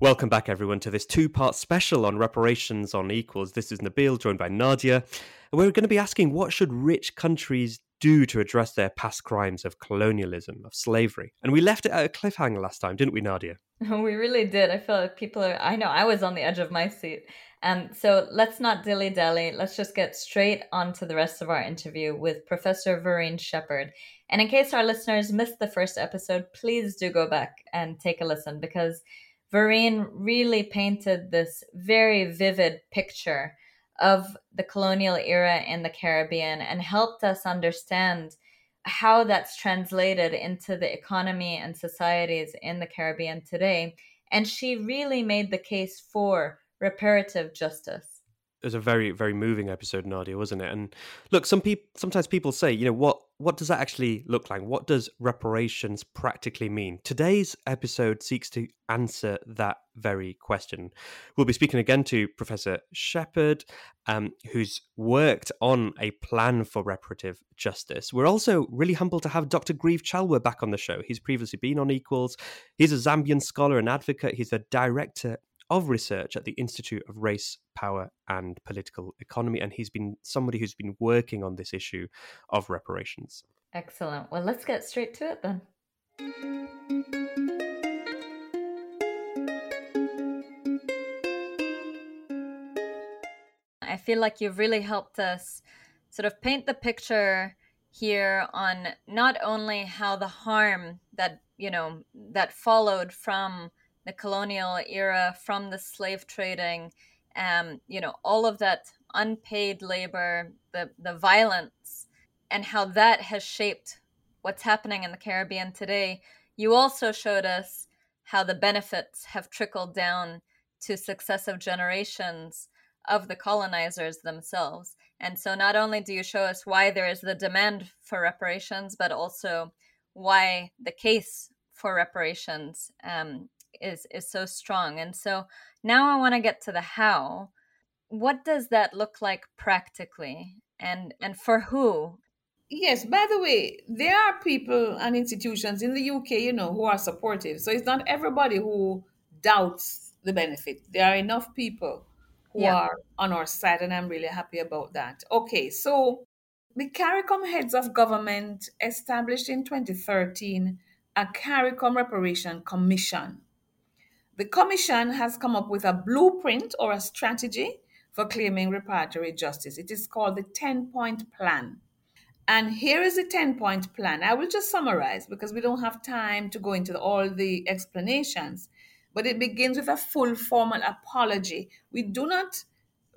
Welcome back, everyone, to this two part special on reparations on equals. This is Nabil, joined by Nadia. And we're going to be asking what should rich countries do to address their past crimes of colonialism, of slavery? And we left it at a cliffhanger last time, didn't we, Nadia? We really did. I feel like people are, I know, I was on the edge of my seat. Um, so let's not dilly dally. Let's just get straight on to the rest of our interview with Professor Verene Shepherd. And in case our listeners missed the first episode, please do go back and take a listen because Verene really painted this very vivid picture of the colonial era in the Caribbean and helped us understand how that's translated into the economy and societies in the Caribbean today. And she really made the case for reparative justice it was a very very moving episode nadia wasn't it? And look some people sometimes people say you know what what does that actually look like? What does reparations practically mean? Today's episode seeks to answer that very question. We'll be speaking again to professor shepherd um, who's worked on a plan for reparative justice. We're also really humbled to have dr grieve Chelwa back on the show. He's previously been on equals. He's a zambian scholar and advocate. He's the director of research at the Institute of Race, Power and Political Economy. And he's been somebody who's been working on this issue of reparations. Excellent. Well, let's get straight to it then. I feel like you've really helped us sort of paint the picture here on not only how the harm that you know that followed from the colonial era, from the slave trading, um, you know, all of that unpaid labor, the the violence, and how that has shaped what's happening in the Caribbean today. You also showed us how the benefits have trickled down to successive generations of the colonizers themselves. And so not only do you show us why there is the demand for reparations, but also why the case for reparations um, is is so strong and so now i want to get to the how. What does that look like practically? And and for who? Yes by the way there are people and institutions in the uk you know who are supportive so it's not everybody who doubts the benefit. There are enough people who yeah. are on our side and i'm really happy about that. Okay so the CARICOM heads of government established in 2013 a CARICOM reparation commission the Commission has come up with a blueprint or a strategy for claiming reparatory justice. It is called the 10 point plan. And here is the 10 point plan. I will just summarize because we don't have time to go into all the explanations. But it begins with a full formal apology. We do not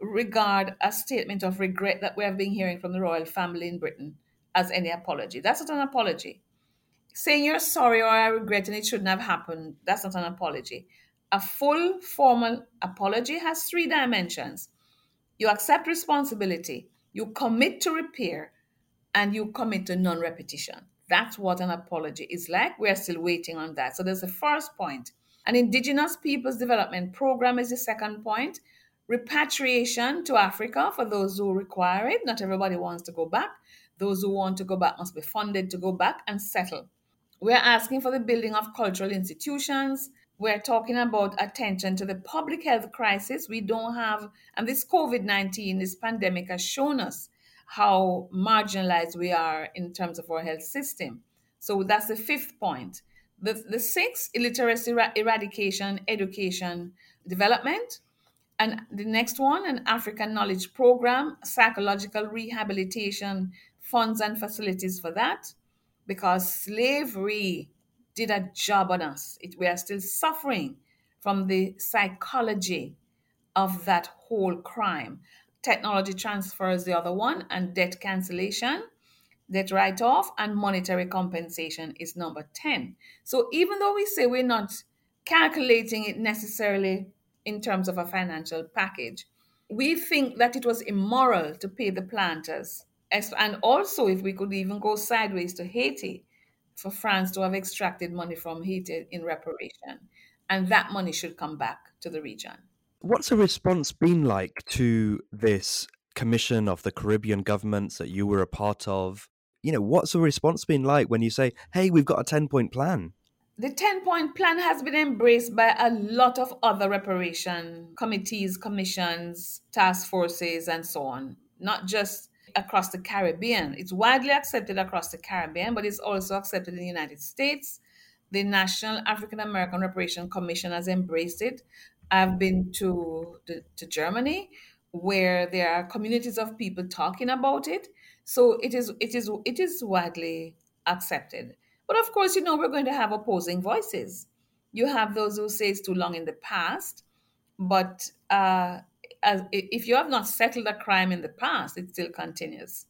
regard a statement of regret that we have been hearing from the royal family in Britain as any apology. That's not an apology. Saying you're sorry or I regret and it shouldn't have happened, that's not an apology. A full formal apology has three dimensions you accept responsibility, you commit to repair, and you commit to non repetition. That's what an apology is like. We're still waiting on that. So there's the first point. An Indigenous Peoples Development Program is the second point. Repatriation to Africa for those who require it. Not everybody wants to go back. Those who want to go back must be funded to go back and settle. We're asking for the building of cultural institutions, we're talking about attention to the public health crisis. We don't have, and this COVID 19, this pandemic has shown us how marginalized we are in terms of our health system. So that's the fifth point. The, the sixth, illiteracy eradication, education, development. And the next one, an African knowledge program, psychological rehabilitation, funds and facilities for that. Because slavery did a job on us. It, we are still suffering from the psychology of that whole crime. Technology transfer is the other one, and debt cancellation, debt write off, and monetary compensation is number 10. So even though we say we're not calculating it necessarily in terms of a financial package, we think that it was immoral to pay the planters. And also, if we could even go sideways to Haiti, for France to have extracted money from Haiti in reparation. And that money should come back to the region. What's the response been like to this commission of the Caribbean governments that you were a part of? You know, what's the response been like when you say, hey, we've got a 10 point plan? the 10 point plan has been embraced by a lot of other reparation committees, commissions, task forces, and so on, not just across the Caribbean. It's widely accepted across the Caribbean, but it's also accepted in the United States. The National African American Reparation Commission has embraced it. I've been to, the, to Germany where there are communities of people talking about it. So it is it is it is widely accepted. But of course, you know, we're going to have opposing voices. You have those who say it's too long in the past, but uh, as, if you have not settled a crime in the past, it still continues.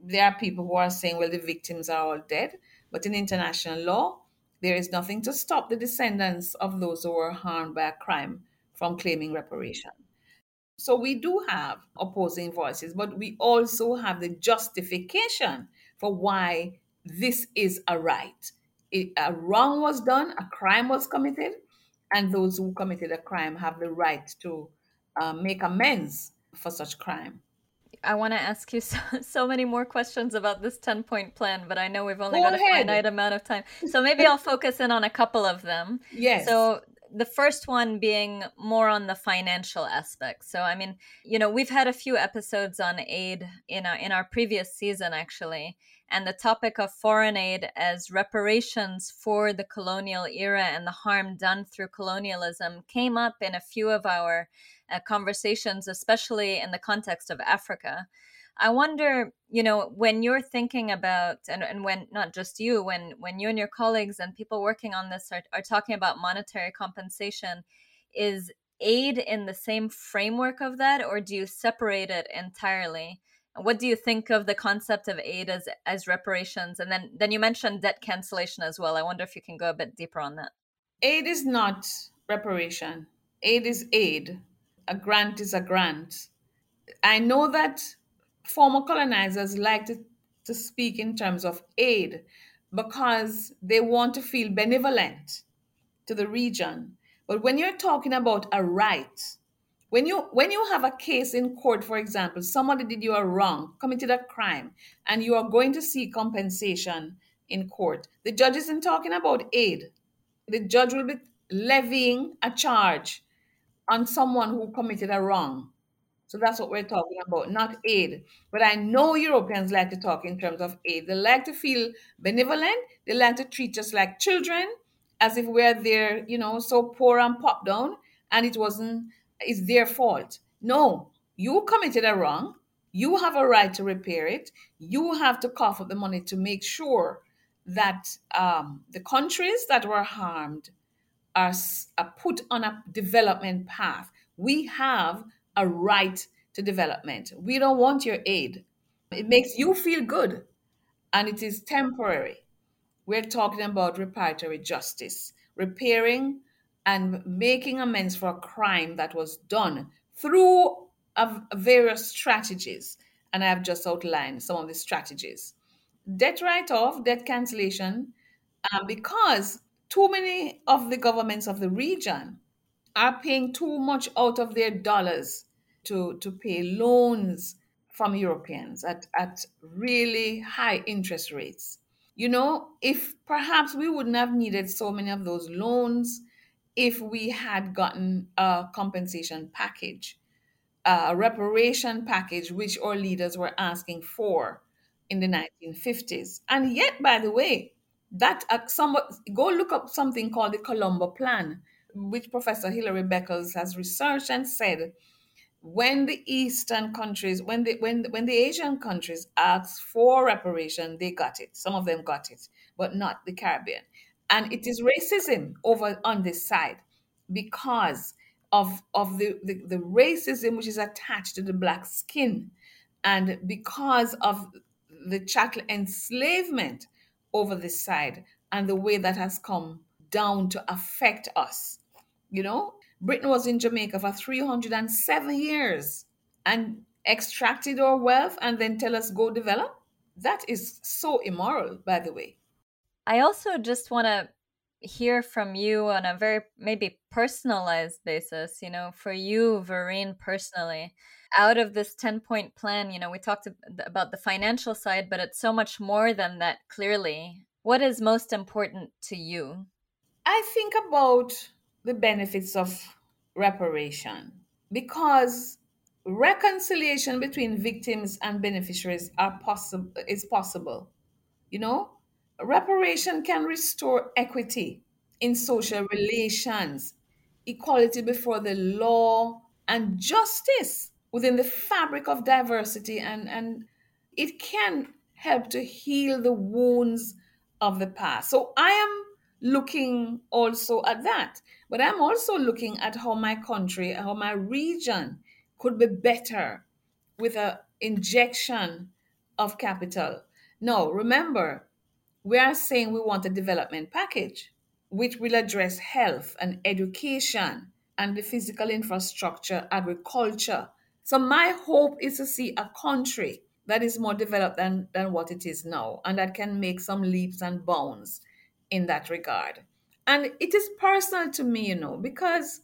There are people who are saying, well, the victims are all dead, but in international law, there is nothing to stop the descendants of those who were harmed by a crime from claiming reparation. So we do have opposing voices, but we also have the justification for why this is a right. A wrong was done, a crime was committed, and those who committed a crime have the right to uh, make amends for such crime. I want to ask you so, so, many more questions about this 10 point plan, but I know we've only Go got ahead. a finite amount of time. So maybe I'll focus in on a couple of them. Yes. So the first one being more on the financial aspect. So I mean, you know, we've had a few episodes on aid in our in our previous season actually, and the topic of foreign aid as reparations for the colonial era and the harm done through colonialism came up in a few of our uh, conversations, especially in the context of Africa. I wonder, you know, when you're thinking about and, and when not just you, when when you and your colleagues and people working on this are, are talking about monetary compensation, is aid in the same framework of that or do you separate it entirely? What do you think of the concept of aid as as reparations? And then then you mentioned debt cancellation as well. I wonder if you can go a bit deeper on that. Aid is not reparation. Aid is aid. A grant is a grant. I know that former colonizers like to, to speak in terms of aid because they want to feel benevolent to the region. But when you're talking about a right, when you when you have a case in court, for example, somebody did you a wrong, committed a crime, and you are going to seek compensation in court, the judge isn't talking about aid. The judge will be levying a charge on someone who committed a wrong. So that's what we're talking about, not aid. But I know Europeans like to talk in terms of aid. They like to feel benevolent. They like to treat us like children, as if we're there, you know, so poor and pop down, and it wasn't, it's their fault. No, you committed a wrong. You have a right to repair it. You have to cough up the money to make sure that um, the countries that were harmed are, put on a development path. We have a right to development. We don't want your aid. It makes you feel good and it is temporary. We're talking about reparatory justice, repairing and making amends for a crime that was done through various strategies. And I have just outlined some of the strategies. Debt write off, debt cancellation, uh, because too many of the governments of the region are paying too much out of their dollars to, to pay loans from Europeans at, at really high interest rates. You know, if perhaps we wouldn't have needed so many of those loans if we had gotten a compensation package, a reparation package, which our leaders were asking for in the 1950s. And yet, by the way, that uh, go look up something called the Colombo Plan, which Professor Hilary Beckles has researched and said when the Eastern countries, when the when when the Asian countries asked for reparation, they got it. Some of them got it, but not the Caribbean. And it is racism over on this side because of of the, the, the racism which is attached to the black skin, and because of the chattel enslavement over this side and the way that has come down to affect us. You know, Britain was in Jamaica for 307 years and extracted our wealth and then tell us go develop. That is so immoral, by the way. I also just want to hear from you on a very maybe personalized basis, you know, for you, Verene, personally. Out of this 10 point plan, you know, we talked about the financial side, but it's so much more than that, clearly. What is most important to you? I think about the benefits of reparation because reconciliation between victims and beneficiaries are possible is possible. You know, reparation can restore equity in social relations, equality before the law, and justice within the fabric of diversity and, and it can help to heal the wounds of the past. So I am looking also at that, but I'm also looking at how my country, how my region could be better with a injection of capital. No, remember, we are saying we want a development package which will address health and education and the physical infrastructure, agriculture. So my hope is to see a country that is more developed than, than what it is now and that can make some leaps and bounds in that regard. And it is personal to me, you know, because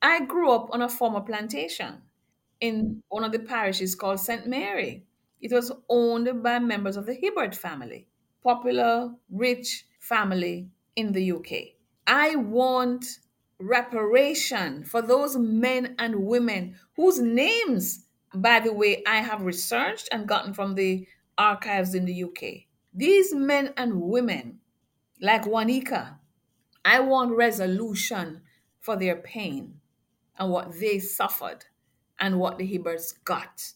I grew up on a former plantation in one of the parishes called St. Mary. It was owned by members of the Hibbert family, popular, rich family in the UK. I want reparation for those men and women whose names, by the way, I have researched and gotten from the archives in the UK. These men and women, like Wanika, I want resolution for their pain and what they suffered and what the Hibberts got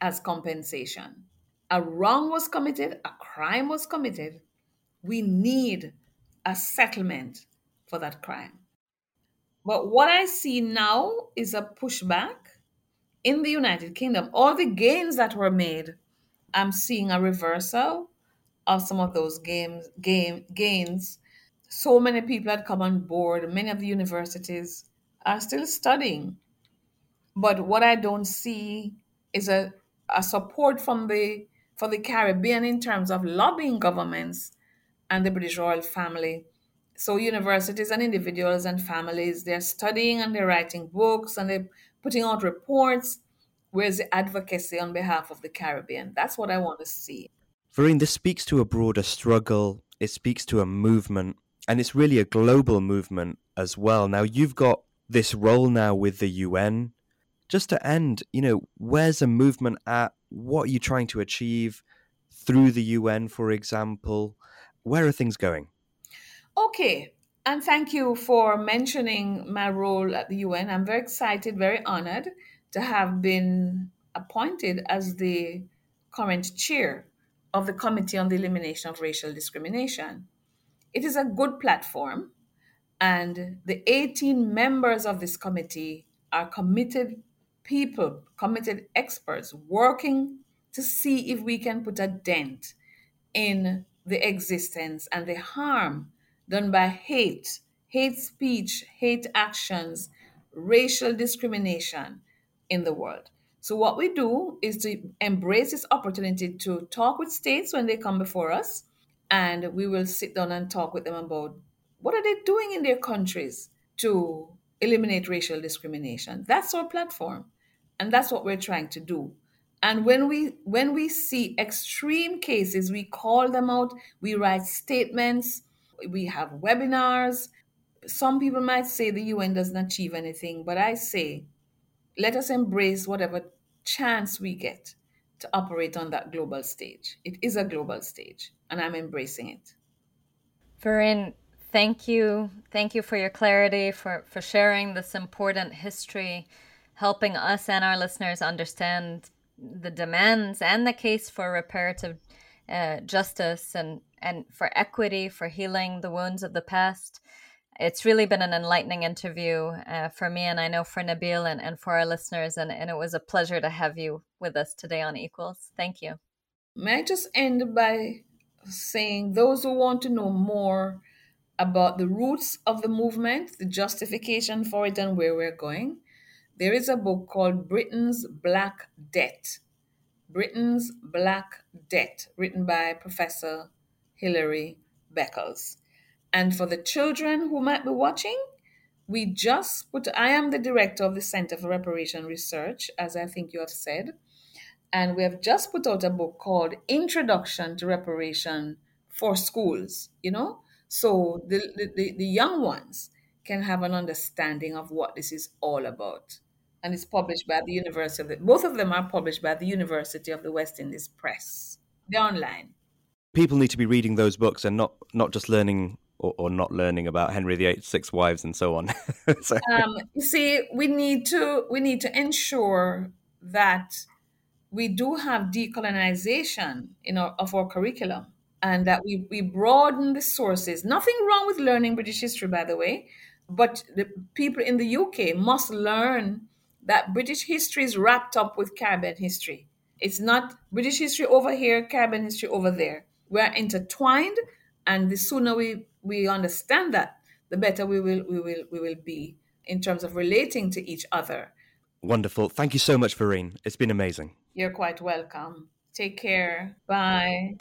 as compensation. A wrong was committed, a crime was committed. We need a settlement for that crime. But what I see now is a pushback in the United Kingdom. All the gains that were made, I'm seeing a reversal of some of those games, game, gains. So many people had come on board. Many of the universities are still studying. But what I don't see is a, a support from the for the Caribbean in terms of lobbying governments and the British royal family so universities and individuals and families, they're studying and they're writing books and they're putting out reports. Where's the advocacy on behalf of the Caribbean? That's what I want to see. Verene, this speaks to a broader struggle. It speaks to a movement, and it's really a global movement as well. Now, you've got this role now with the UN. Just to end, you know, where's a movement at? What are you trying to achieve through the UN, for example? Where are things going? Okay, and thank you for mentioning my role at the UN. I'm very excited, very honored to have been appointed as the current chair of the Committee on the Elimination of Racial Discrimination. It is a good platform, and the 18 members of this committee are committed people, committed experts working to see if we can put a dent in the existence and the harm done by hate, hate speech, hate actions, racial discrimination in the world. So, what we do is to embrace this opportunity to talk with states when they come before us, and we will sit down and talk with them about what are they doing in their countries to eliminate racial discrimination. That's our platform, and that's what we're trying to do. And when we when we see extreme cases, we call them out. We write statements we have webinars. Some people might say the UN doesn't achieve anything, but I say let us embrace whatever chance we get to operate on that global stage. It is a global stage, and I'm embracing it. Verene, thank you. Thank you for your clarity, for, for sharing this important history, helping us and our listeners understand the demands and the case for reparative uh, justice and and for equity, for healing the wounds of the past. It's really been an enlightening interview uh, for me, and I know for Nabil and, and for our listeners. And, and it was a pleasure to have you with us today on Equals. Thank you. May I just end by saying those who want to know more about the roots of the movement, the justification for it, and where we're going, there is a book called Britain's Black Debt. Britain's Black Debt, written by Professor Hilary Beckles. And for the children who might be watching, we just put, I am the director of the Center for Reparation Research, as I think you have said. And we have just put out a book called Introduction to Reparation for Schools, you know? so the, the, the young ones can have an understanding of what this is all about. And it's published by the University of the, both of them are published by the University of the West Indies Press. They're online. People need to be reading those books and not not just learning or, or not learning about Henry VIII's six wives and so on. so. um, you see, we need to we need to ensure that we do have decolonization in our, of our curriculum and that we, we broaden the sources. Nothing wrong with learning British history, by the way, but the people in the UK must learn that British history is wrapped up with Caribbean history. It's not British history over here, Caribbean history over there. We're intertwined, and the sooner we, we understand that, the better we will we will we will be in terms of relating to each other. Wonderful. Thank you so much, Verene. It's been amazing. You're quite welcome. Take care. Bye.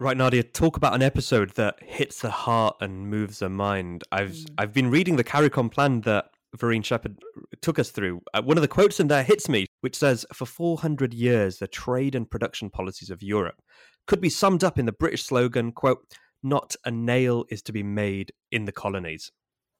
Right, Nadia, talk about an episode that hits the heart and moves the mind. I've mm. I've been reading the CARICOM plan that Verene Shepherd took us through. Uh, one of the quotes in there hits me, which says, "For 400 years, the trade and production policies of Europe could be summed up in the British slogan, quote, not a nail is to be made in the colonies."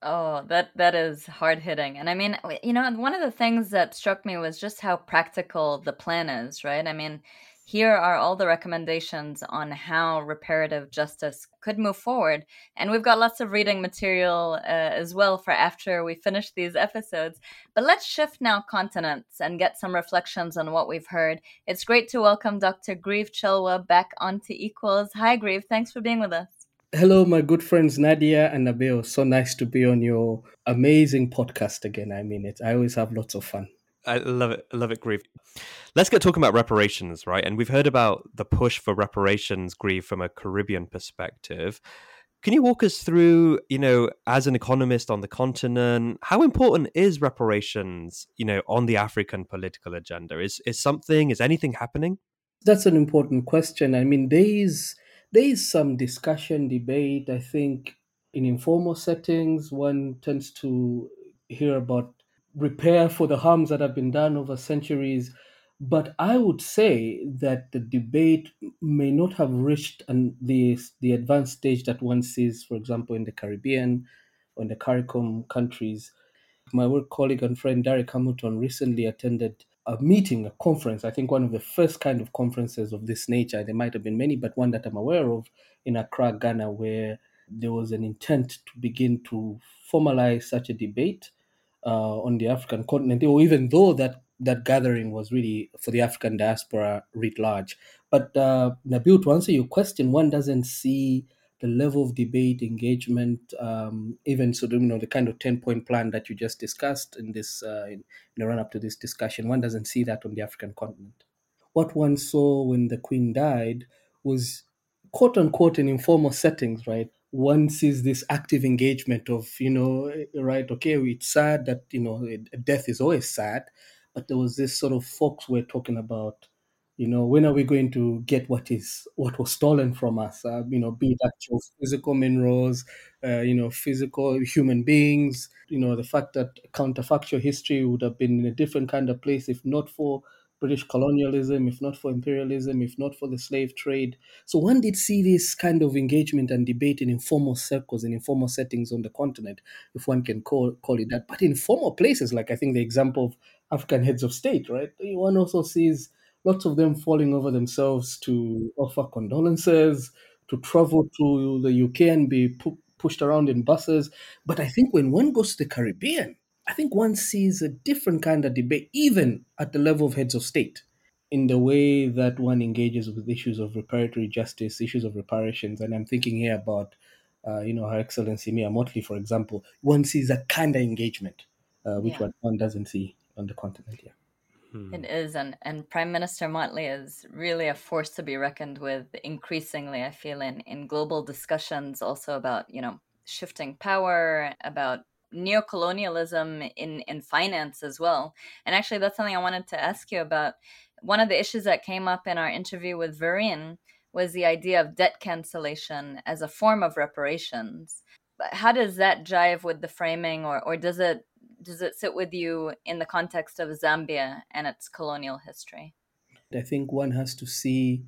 Oh, that that is hard hitting. And I mean, you know, one of the things that struck me was just how practical the plan is, right? I mean, here are all the recommendations on how reparative justice could move forward. And we've got lots of reading material uh, as well for after we finish these episodes. But let's shift now continents and get some reflections on what we've heard. It's great to welcome Dr. Grieve Chelwa back onto Equals. Hi, Grieve. Thanks for being with us. Hello, my good friends Nadia and Nabil. So nice to be on your amazing podcast again. I mean it. I always have lots of fun. I love it. I love it, Grieve. Let's get talking about reparations, right? And we've heard about the push for reparations, Grieve, from a Caribbean perspective. Can you walk us through, you know, as an economist on the continent, how important is reparations, you know, on the African political agenda? Is is something, is anything happening? That's an important question. I mean, there is there is some discussion, debate. I think in informal settings, one tends to hear about repair for the harms that have been done over centuries. But I would say that the debate may not have reached an, the, the advanced stage that one sees, for example, in the Caribbean or in the CARICOM countries. My work colleague and friend Darrick Hamilton recently attended a meeting, a conference, I think one of the first kind of conferences of this nature. There might have been many, but one that I'm aware of in Accra, Ghana, where there was an intent to begin to formalize such a debate on the African continent, or even though that that gathering was really for the African diaspora writ large. But uh, Nabil, to answer your question, one doesn't see the level of debate, engagement, um, even so, you know, the kind of ten point plan that you just discussed in this uh, in, in the run up to this discussion, one doesn't see that on the African continent. What one saw when the Queen died was quote unquote in informal settings, right? One sees this active engagement of you know right okay it's sad that you know death is always sad but there was this sort of folks were talking about you know when are we going to get what is what was stolen from us? Uh, you know be it actual physical minerals uh, you know physical human beings you know the fact that counterfactual history would have been in a different kind of place if not for British colonialism, if not for imperialism, if not for the slave trade. So one did see this kind of engagement and debate in informal circles, in informal settings on the continent, if one can call, call it that. But in formal places, like I think the example of African heads of state, right? One also sees lots of them falling over themselves to offer condolences, to travel to the UK and be pu- pushed around in buses. But I think when one goes to the Caribbean, I think one sees a different kind of debate, even at the level of heads of state, in the way that one engages with issues of reparatory justice, issues of reparations. And I'm thinking here about, uh, you know, Her Excellency Mia Mottley, for example. One sees a kind of engagement, uh, which yeah. one, one doesn't see on the continent here. Hmm. It is, and, and Prime Minister Mottley is really a force to be reckoned with. Increasingly, I feel in in global discussions, also about you know shifting power, about neocolonialism in in finance as well. And actually, that's something I wanted to ask you about. One of the issues that came up in our interview with Verene was the idea of debt cancellation as a form of reparations. How does that jive with the framing, or or does it does it sit with you in the context of Zambia and its colonial history? I think one has to see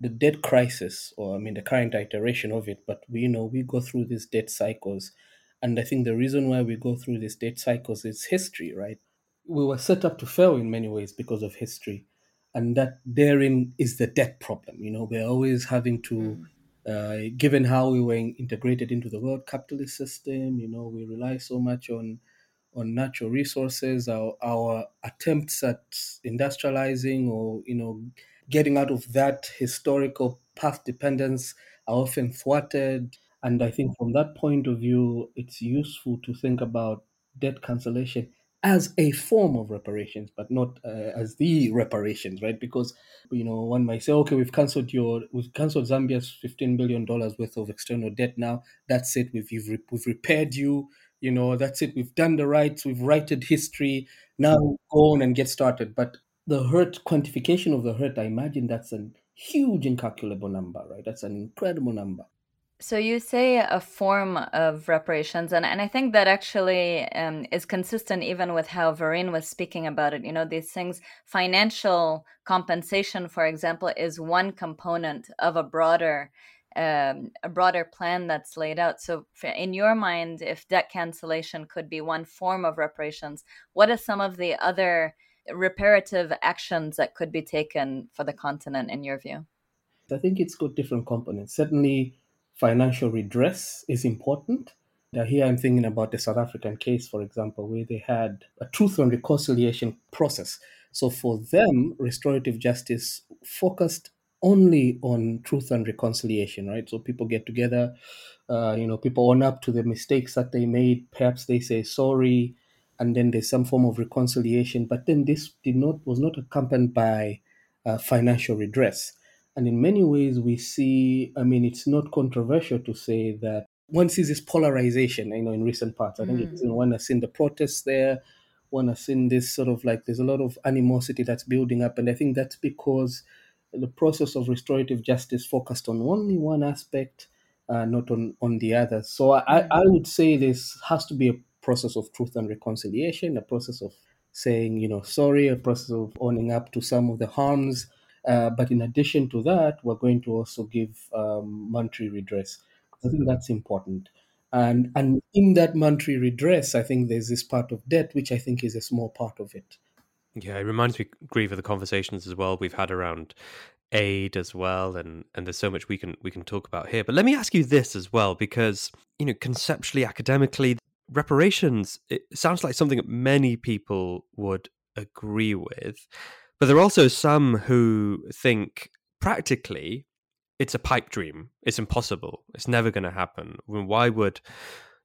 the debt crisis, or I mean the current iteration of it, but we you know we go through these debt cycles. And I think the reason why we go through these debt cycles is history, right? We were set up to fail in many ways because of history. And that therein is the debt problem. You know, we're always having to, uh, given how we were integrated into the world capitalist system, you know, we rely so much on on natural resources, our, our attempts at industrializing or, you know, getting out of that historical path dependence are often thwarted. And I think from that point of view, it's useful to think about debt cancellation as a form of reparations, but not uh, as the reparations, right? Because you know one might say, okay, we've cancelled your, we've cancelled Zambia's fifteen billion dollars worth of external debt. Now that's it. We've we've, we've repaired you. You know that's it. We've done the rights. We've righted history. Now go on and get started. But the hurt quantification of the hurt, I imagine that's a huge incalculable number, right? That's an incredible number. So you say a form of reparations, and, and I think that actually um, is consistent even with how Verene was speaking about it. You know, these things, financial compensation, for example, is one component of a broader um, a broader plan that's laid out. So, in your mind, if debt cancellation could be one form of reparations, what are some of the other reparative actions that could be taken for the continent, in your view? I think it's got different components. Certainly, financial redress is important. Now, here I'm thinking about the South African case, for example, where they had a truth and reconciliation process. So for them, restorative justice focused only on truth and reconciliation, right? So people get together, uh, you know, people own up to the mistakes that they made. Perhaps they say sorry, and then there's some form of reconciliation. But then this did not was not accompanied by uh, financial redress. And in many ways, we see, I mean, it's not controversial to say that one sees this polarization, you know, in recent parts. I think mm. it's, you know, one has seen the protests there, one has seen this sort of like there's a lot of animosity that's building up. And I think that's because the process of restorative justice focused on only one aspect, uh, not on, on the other. So I, I would say this has to be a process of truth and reconciliation, a process of saying, you know, sorry, a process of owning up to some of the harms uh, but in addition to that, we're going to also give um, monetary redress. I think that's important. And and in that monetary redress, I think there's this part of debt, which I think is a small part of it. Yeah, it reminds me, Grieve, of the conversations as well we've had around aid as well, and and there's so much we can we can talk about here. But let me ask you this as well, because you know, conceptually, academically, reparations it sounds like something that many people would agree with. But there are also some who think practically it's a pipe dream. It's impossible. It's never going to happen. why would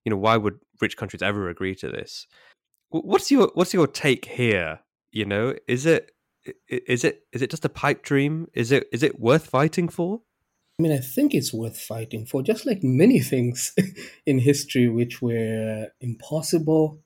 you know why would rich countries ever agree to this? What's your what's your take here? You know, is it is it is it just a pipe dream? Is it is it worth fighting for? I mean, I think it's worth fighting for, just like many things in history which were impossible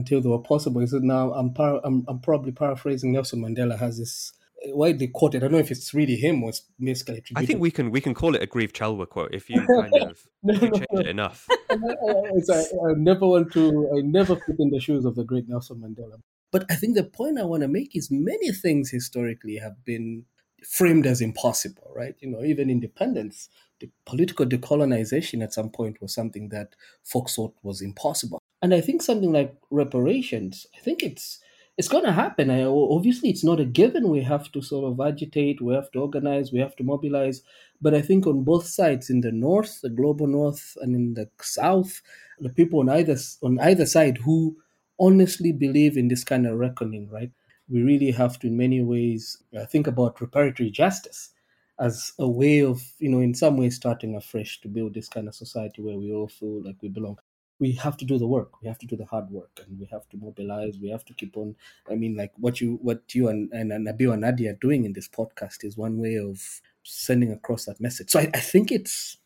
until they were possible. He said, now I'm, par- I'm, I'm probably paraphrasing Nelson Mandela has this widely quoted. I don't know if it's really him or it's basically. I think we can we can call it a Grieve Chelwa quote if you kind of no, you change no. it enough. I, I, never want to. I never put in the shoes of the great Nelson Mandela. But I think the point I want to make is many things historically have been framed as impossible, right? You know, even independence, the political decolonization at some point was something that folks thought was impossible. And I think something like reparations, I think it's it's going to happen. I, obviously, it's not a given. We have to sort of agitate, we have to organize, we have to mobilize. But I think on both sides, in the north, the global north, and in the south, the people on either on either side who honestly believe in this kind of reckoning, right? We really have to, in many ways, uh, think about reparatory justice as a way of, you know, in some ways starting afresh to build this kind of society where we all feel like we belong we have to do the work. We have to do the hard work and we have to mobilize. We have to keep on i mean like what you what you and, and, nabil and nadia are doing in this podcast is one way of sending across that message. So i, I think it's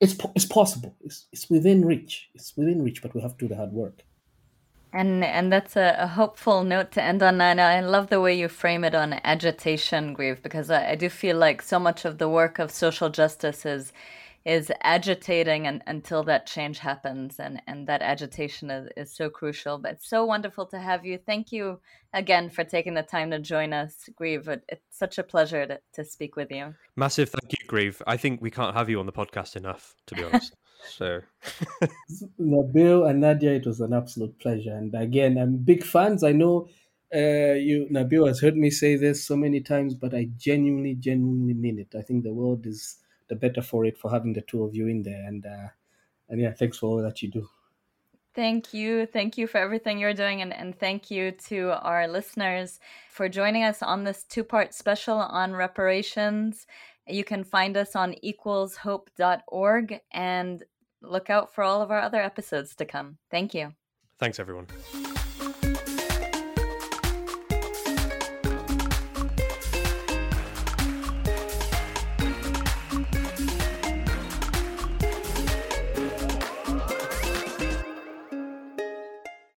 it's it's possible. It's, it's within reach. It's within reach but we have to do the hard work. And and that's a, a, hopeful note to end on. And I love the way you frame it on agitation, Grieve, because I, I do feel like so much of the work of social justice is is agitating and, until that change happens and, and that agitation is, is so crucial. But it's so wonderful to have you. Thank you again for taking the time to join us grieve. It's such a pleasure to, to speak with you. Massive thank you grieve. I think we can't have you on the podcast enough to be honest. So. Nabil and nadia it was an absolute pleasure. And again i'm big fans. I know uh, you nabil has heard me say this so many times but i genuinely genuinely mean it. I think the world is the better for it for having the two of you in there. And uh, and yeah, thanks for all that you do. Thank you. Thank you for everything you're doing. And, and thank you to our listeners for joining us on this two part special on reparations. You can find us on equalshope.org and look out for all of our other episodes to come. Thank you. Thanks, everyone.